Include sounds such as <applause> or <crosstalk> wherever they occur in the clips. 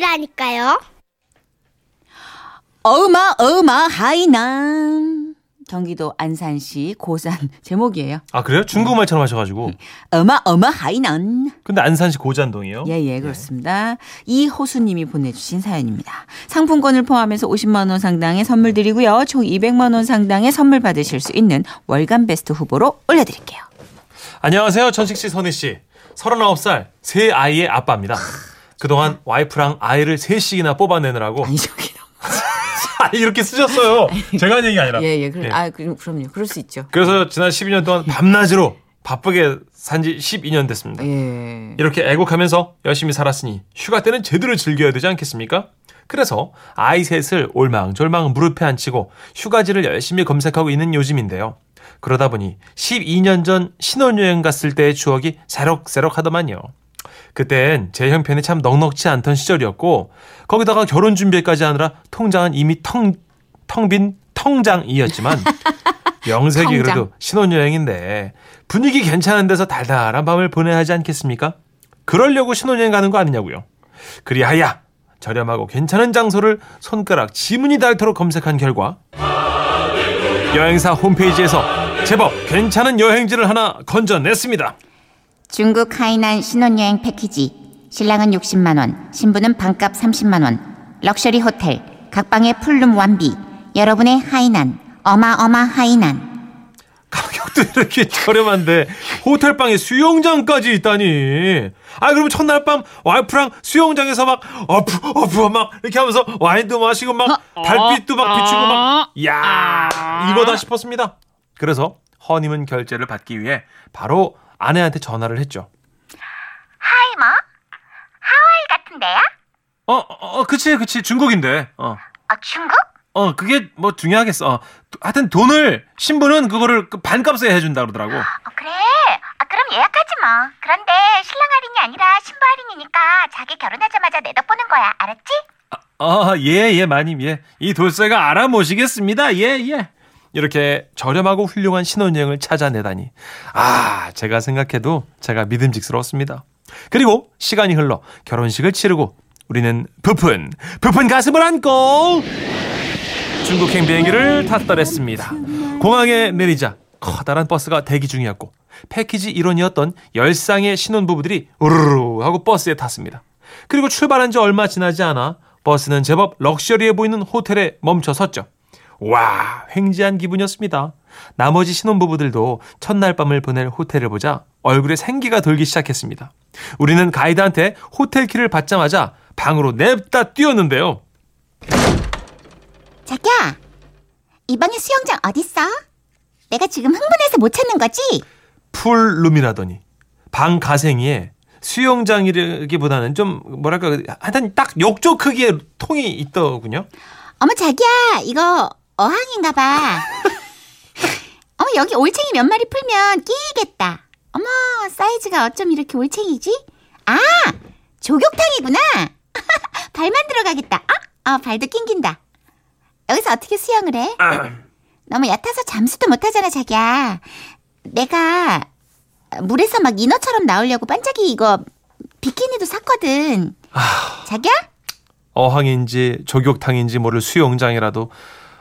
퀴즈라니까요. 어마 어마 하이난 경기도 안산시 고산 <laughs> 제목이에요. 아 그래요? 중국말처럼 하셔가지고. 어마 어마 하이난. 근데 안산시 고잔동이요. 예, 예, 그렇습니다. 이호수님이 보내주신 사연입니다. 상품권을 포함해서 50만 원 상당의 선물 드리고요. 총 200만 원 상당의 선물 받으실 수 있는 월간 베스트 후보로 올려드릴게요. 안녕하세요, 천식 씨, 선희 씨. 39살 세 아이의 아빠입니다. 그동안 와이프랑 아이를 셋씩이나 뽑아내느라고 아니 저기 <laughs> 아니 이렇게 쓰셨어요. 제가 한 얘기가 아니라. 예, 예, 그래, 예. 아, 그, 그럼요. 그럴 수 있죠. 그래서 지난 12년 동안 밤낮으로 바쁘게 산 지 12년 됐습니다. 예. 이렇게 애국하면서 열심히 살았으니 휴가 때는 제대로 즐겨야 되지 않겠습니까? 그래서 아이 셋을 올망졸망 무릎에 앉히고 휴가지를 열심히 검색하고 있는 요즘인데요. 그러다 보니 12년 전 신혼여행 갔을 때의 추억이 새록새록하더만요. 그땐 제 형편이 참 넉넉지 않던 시절이었고 거기다가 결혼 준비까지 하느라 통장은 이미 텅 텅 빈 통장이었지만 <laughs> 명색이 통장. 그래도 신혼여행인데 분위기 괜찮은 데서 달달한 밤을 보내야 하지 않겠습니까? 그러려고 신혼여행 가는 거 아니냐고요. 그리하야 저렴하고 괜찮은 장소를 손가락 지문이 닳도록 검색한 결과 여행사 홈페이지에서 제법 괜찮은 여행지를 하나 건져냈습니다. 중국 하이난 신혼여행 패키지. 신랑은 60만 원, 신부는 반값 30만 원. 럭셔리 호텔, 각방에 pool room 완비. 여러분의 하이난, 어마어마 하이난. 가격도 이렇게 저렴한데 호텔방에 수영장까지 있다니. 아 그러면 첫날 밤 와이프랑 수영장에서 막 어푸 어푸 막 이렇게 하면서 와인도 마시고 막 달빛도 막 비추고 막 야 이거다 싶었습니다. 그래서 허니문 결제를 받기 위해 바로 아내한테 전화를 했죠. 하이 뭐? 하와이 같은데요? 어, 어, 그치, 그치, 중국인데. 어, 어, 중국? 어, 그게 뭐 중요하겠어. 어, 하여튼 돈을, 신부는 그거를 그 반값에 해준다 그러더라고. 어, 그래. 아, 그럼 예약하지 뭐. 그런데 신랑 할인이 아니라 신부 할인이니까 자기 결혼하자마자 내덕보는 거야. 알았지? 아, 예, 예, 마님, 예. 이 돌쇠가 알아모시겠습니다. 예, 예. 이렇게 저렴하고 훌륭한 신혼여행을 찾아내다니. 아, 제가 생각해도 제가 믿음직스러웠습니다. 그리고 시간이 흘러 결혼식을 치르고 우리는 부푼, 부푼 가슴을 안고 중국행 비행기를 탔더랬습니다. 공항에 내리자 커다란 버스가 대기 중이었고 패키지 일원이었던 10쌍의 신혼부부들이 우르르 하고 버스에 탔습니다. 그리고 출발한 지 얼마 지나지 않아 버스는 제법 럭셔리해 보이는 호텔에 멈춰 섰죠. 와, 횡재한 기분이었습니다. 나머지 신혼부부들도 첫날 밤을 보낼 호텔을 보자 얼굴에 생기가 돌기 시작했습니다. 우리는 가이드한테 호텔 키를 받자마자 방으로 냅다 뛰었는데요. 자기야, 이 방에 수영장 어딨어? 내가 지금 흥분해서 못 찾는 거지? 풀룸이라더니 방 가생이에 수영장이라기보다는 좀 뭐랄까 하여튼 딱 욕조 크기의 통이 있더군요. 어머, 자기야, 이거 어항인가 봐. 어머, 여기 올챙이 몇 마리 풀면 끼겠다. 어머, 사이즈가 어쩜 이렇게 올챙이지? 아, 조격탕이구나. <laughs> 발만 들어가겠다. 아, 어, 발도 낑긴다. 여기서 어떻게 수영을 해? 너무 얕아서 잠수도 못하잖아, 자기야. 내가 물에서 막 인어처럼 나오려고 반짝이 이거 비키니도 샀거든. 자기야? 어항인지 조격탕인지 모를 수영장이라도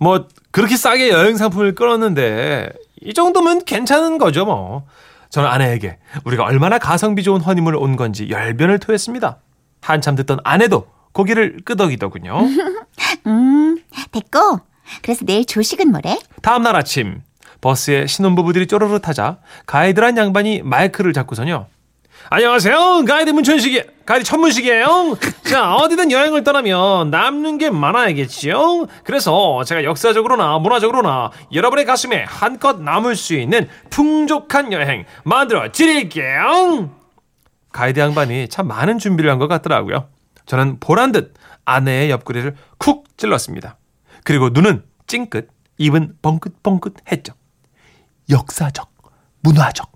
뭐 그렇게 싸게 여행 상품을 끌었는데 이 정도면 괜찮은 거죠 뭐. 저는 아내에게 우리가 얼마나 가성비 좋은 허니문을 온 건지 열변을 토했습니다. 한참 듣던 아내도 고개를 끄덕이더군요. <laughs> 음, 됐고. 그래서 내일 조식은 뭐래? 다음 날 아침 버스에 신혼부부들이 쪼르르 타자 가이드란 양반이 마이크를 잡고서요. 안녕하세요. 가이드 문천식이 가이드 천문식이에요. 자 어디든 여행을 떠나면 남는 게 많아야겠지요. 그래서 제가 역사적으로나 문화적으로나 여러분의 가슴에 한껏 남을 수 있는 풍족한 여행 만들어 드릴게요. 가이드 양반이 참 많은 준비를 한 것 같더라고요. 저는 보란 듯 아내의 옆구리를 쿡 찔렀습니다. 그리고 눈은 찡긋, 입은 뻥긋뻥긋했죠. 역사적, 문화적,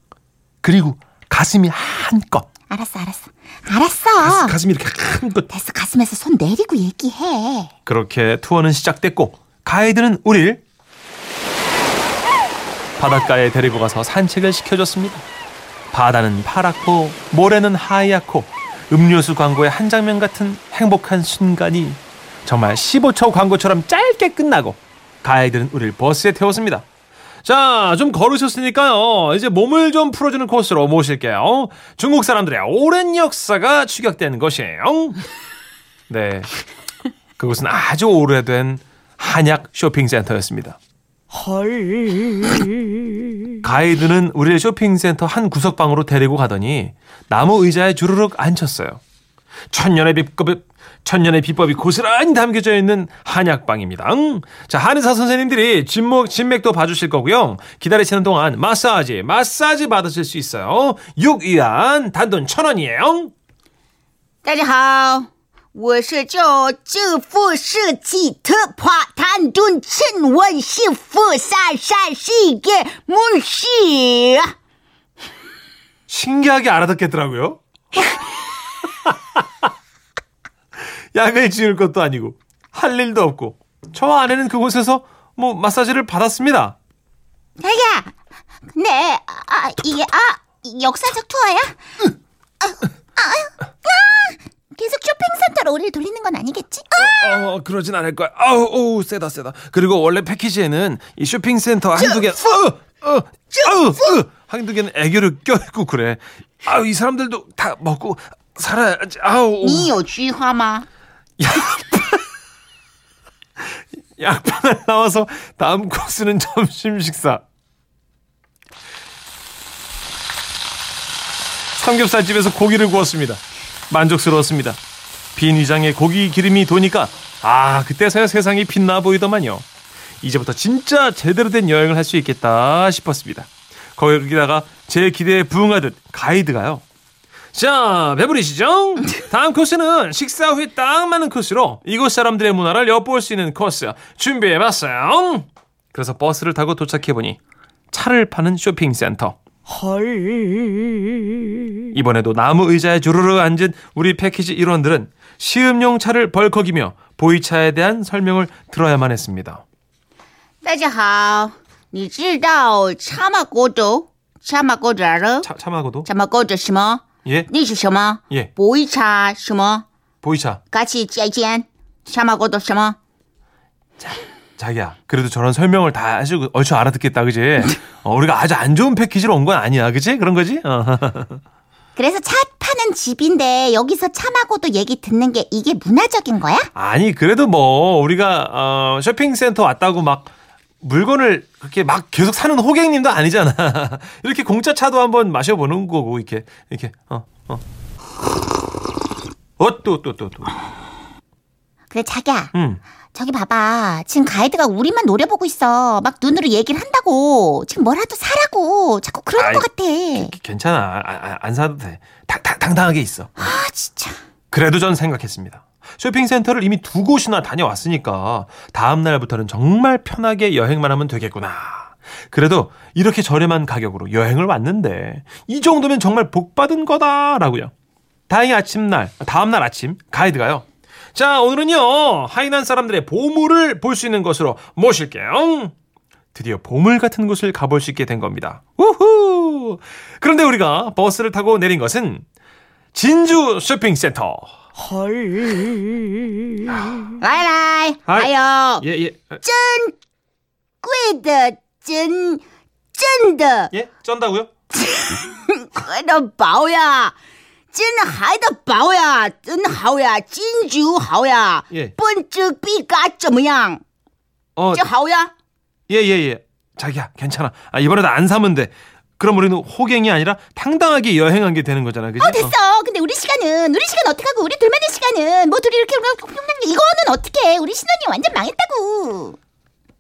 그리고 가슴이 한껏. 알았어, 알았어. 알았어. 가슴, 가슴 이 이렇게 한껏. 됐어, 가슴에서 손 내리고 얘기해. 그렇게 투어는 시작됐고 가이드는 우릴 바닷가에 데리고 가서 산책을 시켜줬습니다. 바다는 파랗고 모래는 하얗고 음료수 광고의 한 장면 같은 행복한 순간이 정말 15초 광고처럼 짧게 끝나고 가이드는 우리를 버스에 태웠습니다. 자, 좀 걸으셨으니까요. 이제 몸을 좀 풀어주는 코스로 모실게요. 중국 사람들의 오랜 역사가 추격된 것이에요. 네. 그곳은 아주 오래된 한약 쇼핑센터였습니다. 가이드는 우리를 쇼핑센터 한 구석방으로 데리고 가더니 나무 의자에 주르륵 앉혔어요. 천년의 비법이 천년의 비법이 고스란히 담겨져 있는 한약방입니다. 응? 자, 한의사 선생님들이 진목, 진맥도 봐주실 거고요. 기다리시는 동안 마사지, 마사지 받으실 수 있어요. 6위안 단돈 천 원이에요. 大家好，我是叫这副是吉特帕坦顿陈文幸福山山西的母系。 신기하게 알아듣겠더라고요. <laughs> 약을 지을 것도 아니고 할 일도 없고 저 아내는 그곳에서 뭐 마사지를 받았습니다. 자기야, 근데 아 이게 아 역사적 투어야? 아, 아, 아, 계속 쇼핑센터로 우리를 돌리는 건 아니겠지? 아, 어, 그러진 않을 거야. 아우, 오, 세다, 세다. 그리고 원래 패키지에는 이 쇼핑센터 한두 개, 어, 어, 아우, 으, 한두 개는 애교를 껴있고 그래. 아우, 이 사람들도 다 먹고 살아야지. 아우, 你有菊花吗？ <laughs> 약방을 나와서 다음 코스는 점심 식사. 삼겹살집에서 고기를 구웠습니다. 만족스러웠습니다. 빈 위장에 고기 기름이 도니까 아 그때서야 세상이 빛나 보이더만요. 이제부터 진짜 제대로 된 여행을 할 수 있겠다 싶었습니다. 거기다가 제 기대에 부응하듯 가이드가요. 자, 배부르시죠? 다음 코스는 식사 후에 딱 맞는 코스로 이곳 사람들의 문화를 엿볼 수 있는 코스 준비해봤어요. 그래서 버스를 타고 도착해보니 차를 파는 쇼핑센터. 이번에도 나무 의자에 주르르 앉은 우리 패키지 일원들은 시음용 차를 벌컥이며 보이차에 대한 설명을 들어야만 했습니다. 大家好，你知道茶马锅粥？茶马锅子儿 차, 참하고도 茶马锅子什么？ 예 那是什么？ 예 薄一茶什么？ 보이차 같이 짜잔。茶马锅子什么？ 자기야 그래도 저런 설명을 다 아주 얼추 알아듣겠다 그지? 어, 우리가 아주 안 좋은 패키지로 온 건 아니야 그지? 그런 거지? 어. <laughs> 그래서 차 파는 집인데 여기서 참하고도 얘기 듣는 게 이게 문화적인 거야? 아니 그래도 뭐 우리가 어, 쇼핑센터 왔다고 막 물건을 그렇게 막 계속 사는 호객님도 아니잖아. <laughs> 이렇게 공짜 차도 한번 마셔보는 거고 이렇게 이렇게 어 어. 어또 또 또 또. 그래 자기야 음. 저기 봐봐 지금 가이드가 우리만 노려 보고 있어 막 눈으로 얘기를 한다고 지금 뭐라도 사라고 자꾸 그러는 아이, 것 같아 괜찮아. 아, 아, 안 사도 돼. 당, 당, 당당하게 있어. 아 진짜 그래도 전 생각했습니다. 쇼핑센터를 이미 두 곳이나 다녀왔으니까 다음 날부터는 정말 편하게 여행만 하면 되겠구나. 그래도 이렇게 저렴한 가격으로 여행을 왔는데 이 정도면 정말 복 받은 거다라고요. 다행히 아침날 다음 날 아침 가이드가요. 자 오늘은요 하이난 사람들의 보물을 볼 수 있는 곳으로 모실게요. 드디어 보물 같은 곳을 가볼 수 있게 된 겁니다. 우후! 그런데 우리가 버스를 타고 내린 것은 진주 쇼핑센터. 헐. 라이라이. 아, 아요. 예, 예. 쩐, 꾀더, 쩐, 쩐더. 예? 쩐다고요? 쩐, <laughs> 바오야. 쩐, 하이더, 바오야. 쩐, 하오야. 진주, 하오야. 예. 번쩍, 삐까, 쩌뭐양. 어. 저 하오야? 예, 예, 예. 자기야, 괜찮아. 아, 이번에도 안 사면 돼. 그럼 우리는 호갱이 아니라 당당하게 여행한 게 되는 거잖아. 그지? 어 됐어. 근데 우리 시간은 우리 시간 어떻게 하고 우리 둘만의 시간은 뭐 둘이 이렇게 이거는 어떻게? 우리 신혼이 완전 망했다고.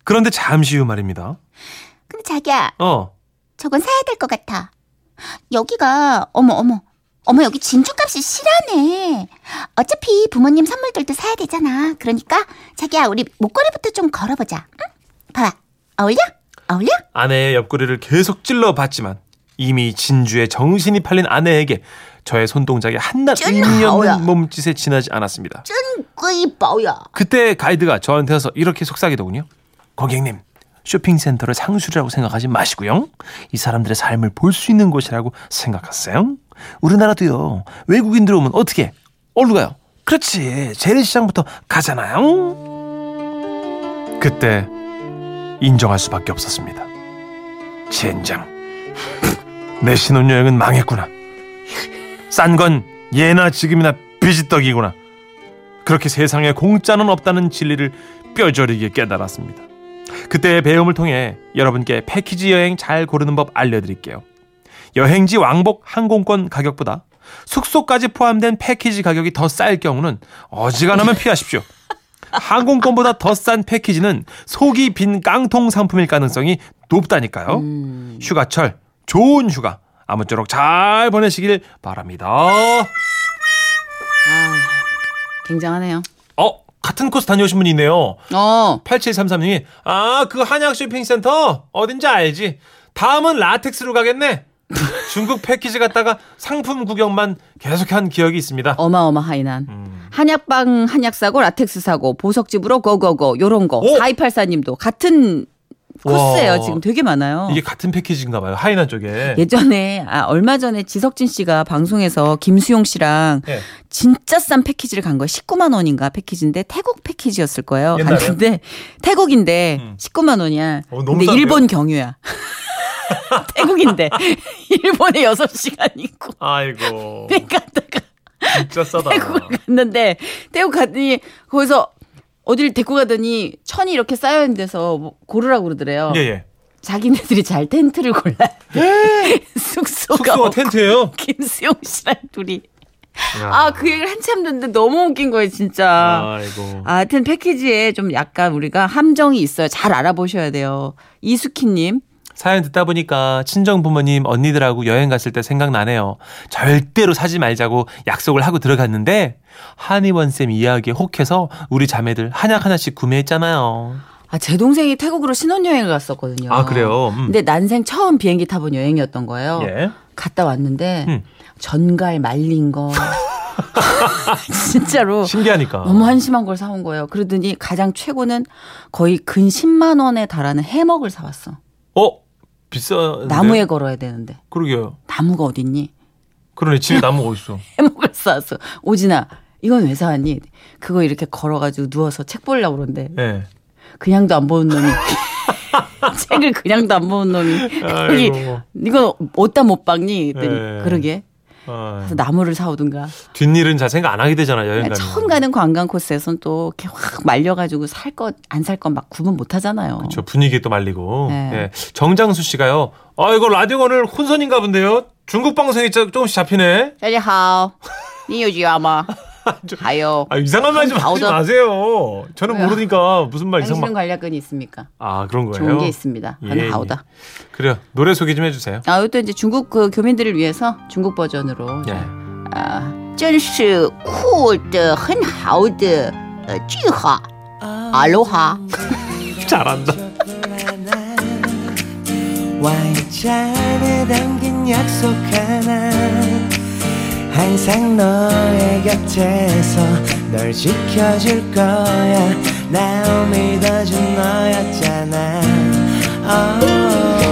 그런데 잠시 후 말입니다. 근데 자기야, 어. 저건 사야 될 것 같아. 여기가 어머 어머 어머 여기 진주값이 실하네. 어차피 부모님 선물들도 사야 되잖아. 그러니까 자기야 우리 목걸이부터 좀 걸어보자. 응? 봐봐. 어울려? 어울려? 아내의 옆구리를 계속 찔러봤지만 이미 진주의 정신이 팔린 아내에게 저의 손동작이 한낱 의미 없는 몸짓에 지나지 않았습니다. 쩐끄이뻐야 그때 가이드가 저한테 와서 이렇게 속삭이더군요. 고객님, 쇼핑센터를 상술이라고 생각하지 마시고요. 이 사람들의 삶을 볼 수 있는 곳이라고 생각하세요. 우리나라도요. 외국인들 오면 어떻게? 어디로 가요? 그렇지. 재래시장부터 가잖아요. 그때 인정할 수밖에 없었습니다. 젠장. 내 신혼여행은 망했구나. 싼 건 예나 지금이나 비지떡이구나. 그렇게 세상에 공짜는 없다는 진리를 뼈저리게 깨달았습니다. 그때의 배움을 통해 여러분께 패키지 여행 잘 고르는 법 알려드릴게요. 여행지 왕복 항공권 가격보다 숙소까지 포함된 패키지 가격이 더 쌀 경우는 어지간하면 피하십시오. 항공권보다 더 싼 패키지는 속이 빈 깡통 상품일 가능성이 높다니까요. 휴가철 좋은 휴가 아무쪼록 잘 보내시길 바랍니다. 아, 굉장하네요. 어, 같은 코스 다녀오신 분이 있네요. 어, 8733님이 아, 그 한약 쇼핑센터 어딘지 알지. 다음은 라텍스로 가겠네. 중국 패키지 갔다가 상품 구경만 계속한 기억이 있습니다. 어마어마하이난. 음. 한약방 한약 사고 라텍스 사고 보석집으로 go go go 요런 거. 오! 4284님도 같은 코스예요. 와. 지금 되게 많아요. 이게 같은 패키지인가 봐요. 하이난 쪽에. 예전에 아 얼마 전에 지석진 씨가 방송에서 김수용 씨랑 예. 진짜 싼 패키지를 간 거예요. 19만 원인가 패키지인데 태국 패키지였을 거예요. 옛날에요? 갔는데 태국인데 음. 19만 원이야. 어, 너무 근데? 일본 경유야. <laughs> <laughs> 태국인데 <laughs> 일본에 6시간 있고 아이고. <laughs> 갔다가 진짜 싸다. 태국을 갔는데 태국 갔더니 거기서 어디를 데리고 가더니 천이 이렇게 쌓여 있는 데서 뭐 고르라고 그러더래요. 예, 예. 자기네들이 잘 텐트를 골라야 돼. 숙소가 숙소가 텐트예요? 김수용 씨랑 둘이 아 그 얘기를 한참 듣는데 너무 웃긴 거예요 진짜. 아이고. 아, 하여튼 패키지에 좀 약간 우리가 함정이 있어요. 잘 알아보셔야 돼요. 이수키님. 사연 듣다 보니까 친정 부모님 언니들하고 여행 갔을 때 생각나네요. 절대로 사지 말자고 약속을 하고 들어갔는데 한의원 쌤 이야기에 혹해서 우리 자매들 한약 하나씩 구매했잖아요. 아, 제 동생이 태국으로 신혼여행을 갔었거든요. 아 그래요? 음. 근데 난생 처음 비행기 타본 여행이었던 거예요. 예. 갔다 왔는데 음. 전갈 말린 거 <laughs> <laughs> 진짜로 신기하니까. 너무 한심한 걸 사온 거예요. 그러더니 가장 최고는 거의 근 10만 원에 달하는 해먹을 사왔어. 어 비싼. 나무에 걸어야 되는데 그러게요. 나무가 어딨니? 그러네 집에 나무 어디 있어? <laughs> 해먹을 사왔어. 오진아 이건 왜 사왔니? 그거 이렇게 걸어가지고 누워서 책 보려고 그러는데 예. 그냥도 안 보는 놈이 <laughs> 책을 그냥도 안 보는 놈이 아이고. 이건 어디다 못 박니? 그랬더니 예. 그러게 아, 그래서 나무를 사오든가 뒷일은 잘 생각 안 하게 되잖아 여행 가면. 처음 가는 관광 코스에서는 또 이렇게 확 말려가지고 살 것 안 살 것 막 구분 못 하잖아요. 저 분위기 또 말리고. 네. 예. 정장수 씨가요. 아 이거 라디오 오늘 혼선인가 본데요. 중국 방송이 조- 조금씩 잡히네. 大家好，你有知道吗？ <laughs> <laughs> 还有 아 이상한 말 좀 하지 가오다. 마세요. 저는 왜요? 모르니까 무슨 말 이상 당신은 말. 관략근이 있습니까? 아 그런 거예요. 좋은 게 있습니다. 예, 하는 예. 하오다. 그래요. 노래 소개 좀 해주세요. 아, 이것도 이제 중국 그 교민들을 위해서 중국 버전으로 예. 啊，真是酷的很好的呃句号，阿罗哈。 <laughs> 잘한다. 와인잔에 담긴 약속 하나 항상 너의 곁에서 널 지켜줄 거야 날 믿어준 너였잖아 oh.